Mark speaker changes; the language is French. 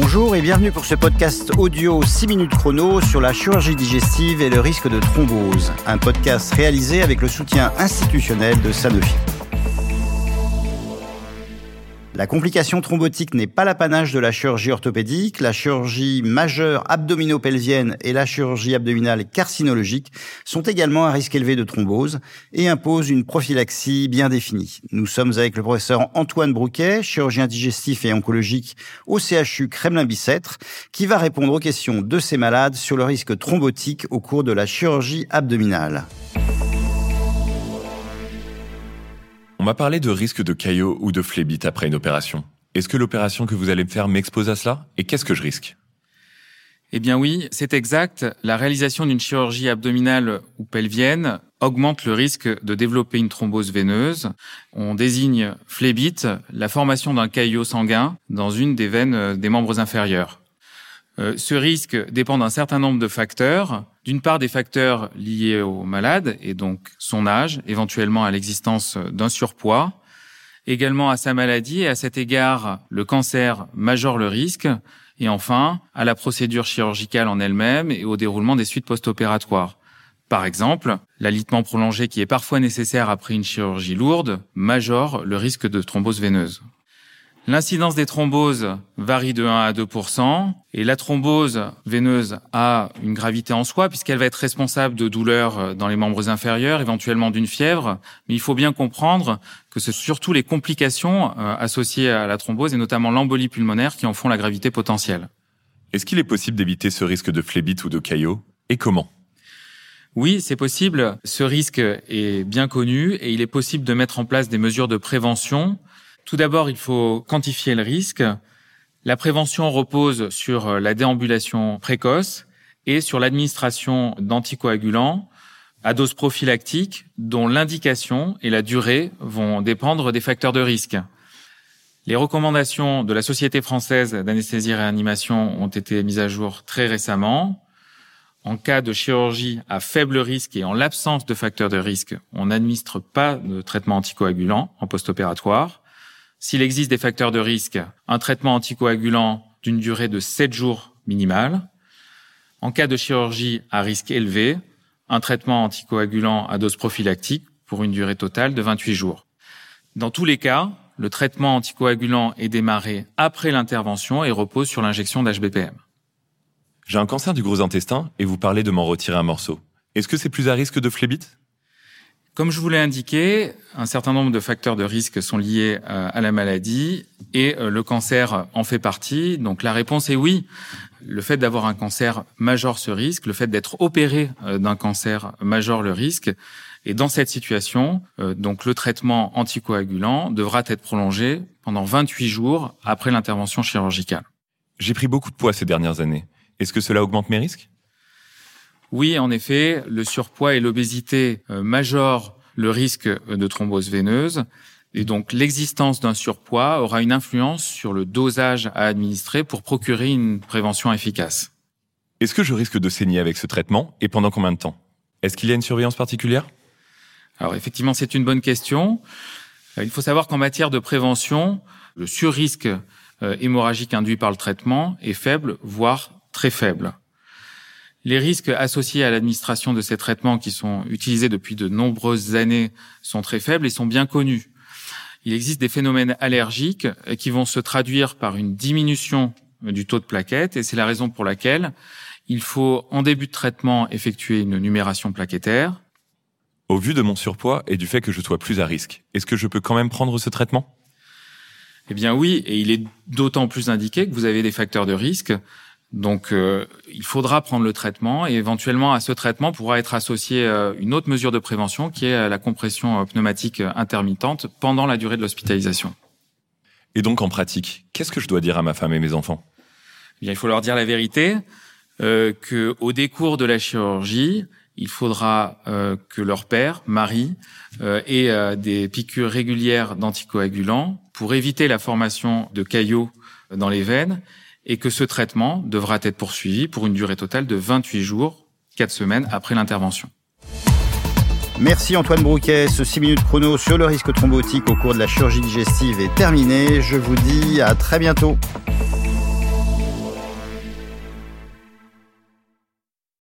Speaker 1: Bonjour et bienvenue pour ce podcast audio 6 minutes chrono sur la chirurgie digestive et le risque de thrombose. Un podcast réalisé avec le soutien institutionnel de Sanofi. La complication thrombotique n'est pas l'apanage de la chirurgie orthopédique. La chirurgie majeure abdominopelvienne et la chirurgie abdominale carcinologique sont également à risque élevé de thrombose et imposent une prophylaxie bien définie. Nous sommes avec le professeur Antoine Brouquet, chirurgien digestif et oncologique au CHU Kremlin-Bicêtre, qui va répondre aux questions de ces malades sur le risque thrombotique au cours de la chirurgie abdominale.
Speaker 2: On m'a parlé de risque de caillot ou de phlébite après une opération. Est-ce que l'opération que vous allez me faire m'expose à cela Et qu'est-ce que je risque?
Speaker 3: Eh bien oui, c'est exact. La réalisation d'une chirurgie abdominale ou pelvienne augmente le risque de développer une thrombose veineuse. On désigne phlébite la formation d'un caillot sanguin dans une des veines des membres inférieurs. Euh, ce risque dépend d'un certain nombre de facteurs. D'une part, des facteurs liés au malade et donc son âge, éventuellement à l'existence d'un surpoids, également à sa maladie et à cet égard, le cancer majore le risque, et enfin, à la procédure chirurgicale en elle-même et au déroulement des suites post-opératoires. Par exemple, l'alitement prolongé qui est parfois nécessaire après une chirurgie lourde majore le risque de thrombose veineuse. L'incidence des thromboses varie de 1 à 2% et la thrombose veineuse a une gravité en soi puisqu'elle va être responsable de douleurs dans les membres inférieurs, éventuellement d'une fièvre, mais il faut bien comprendre que c'est surtout les complications euh, associées à la thrombose et notamment l'embolie pulmonaire qui en font la gravité potentielle.
Speaker 2: Est-ce qu'il est possible d'éviter ce risque de phlébite ou de caillot? Et comment?
Speaker 3: Oui, c'est possible. Ce risque est bien connu et il est possible de mettre en place des mesures de prévention tout d'abord, il faut quantifier le risque. La prévention repose sur euh, la déambulation précoce et sur l'administration d'anticoagulants à dose prophylactique dont l'indication et la durée vont dépendre des facteurs de risque. Les recommandations de la Société française d'anesthésie et réanimation ont été mises à jour très récemment. En cas de chirurgie à faible risque et en l'absence de facteurs de risque, on n'administre pas de traitement anticoagulant en post-opératoire. S'il existe des facteurs de risque, un traitement anticoagulant d'une durée de 7 jours minimale. En cas de chirurgie à risque élevé, un traitement anticoagulant à dose prophylactique pour une durée totale de 28 jours. Dans tous les cas, le traitement anticoagulant est démarré après l'intervention et repose sur l'injection d'HBPM.
Speaker 2: J'ai un cancer du gros intestin et vous parlez de m'en retirer un morceau. Est-ce que c'est plus à risque de phlébite
Speaker 3: comme je vous l'ai indiqué, un certain nombre de facteurs de risque sont liés euh, à la maladie et euh, le cancer en fait partie. Donc la réponse est oui. Le fait d'avoir un cancer majore ce risque, le fait d'être opéré euh, d'un cancer majore le risque. Et dans cette situation, donc le traitement anticoagulant devra être prolongé pendant 28 jours après l'intervention chirurgicale.
Speaker 2: J'ai pris beaucoup de poids ces dernières années. Est-ce que cela augmente mes risques?
Speaker 3: Oui, en effet, le surpoids et l'obésité euh, majorent le risque de thrombose veineuse. Et donc, l'existence d'un surpoids aura une influence sur le dosage à administrer pour procurer une prévention efficace.
Speaker 2: Est-ce que je risque de saigner avec ce traitement et pendant combien de temps? Est-ce qu'il y a une surveillance particulière?
Speaker 3: Alors, effectivement, c'est une bonne question. Euh, il faut savoir qu'en matière de prévention, le surrisque euh, hémorragique induit par le traitement est faible, voire très faible. Les risques associés à l'administration de ces traitements qui sont utilisés depuis de nombreuses années sont très faibles et sont bien connus. Il existe des phénomènes allergiques qui vont se traduire par une diminution du taux de plaquettes et c'est la raison pour laquelle il faut en début de traitement effectuer une numération plaquettaire.
Speaker 2: Au vu de mon surpoids et du fait que je sois plus à risque, est-ce que je peux quand même prendre ce traitement?
Speaker 3: Eh bien oui, et il est d'autant plus indiqué que vous avez des facteurs de risque donc, euh, il faudra prendre le traitement et éventuellement à ce traitement pourra être associée euh, une autre mesure de prévention qui est euh, la compression pneumatique intermittente pendant la durée de l'hospitalisation.
Speaker 2: Et donc, en pratique, qu'est-ce que je dois dire à ma femme et mes enfants?
Speaker 3: Eh bien, il faut leur dire la vérité, euh, que au décours de la chirurgie, il faudra que leur père, Marie, ait des piqûres régulières d'anticoagulants pour éviter la formation de caillots dans les veines et que ce traitement devra être poursuivi pour une durée totale de 28 jours, 4 semaines après l'intervention.
Speaker 1: Merci Antoine Brouquet. Ce 6 minutes chrono sur le risque thrombotique au cours de la chirurgie digestive est terminé. Je vous dis à très bientôt.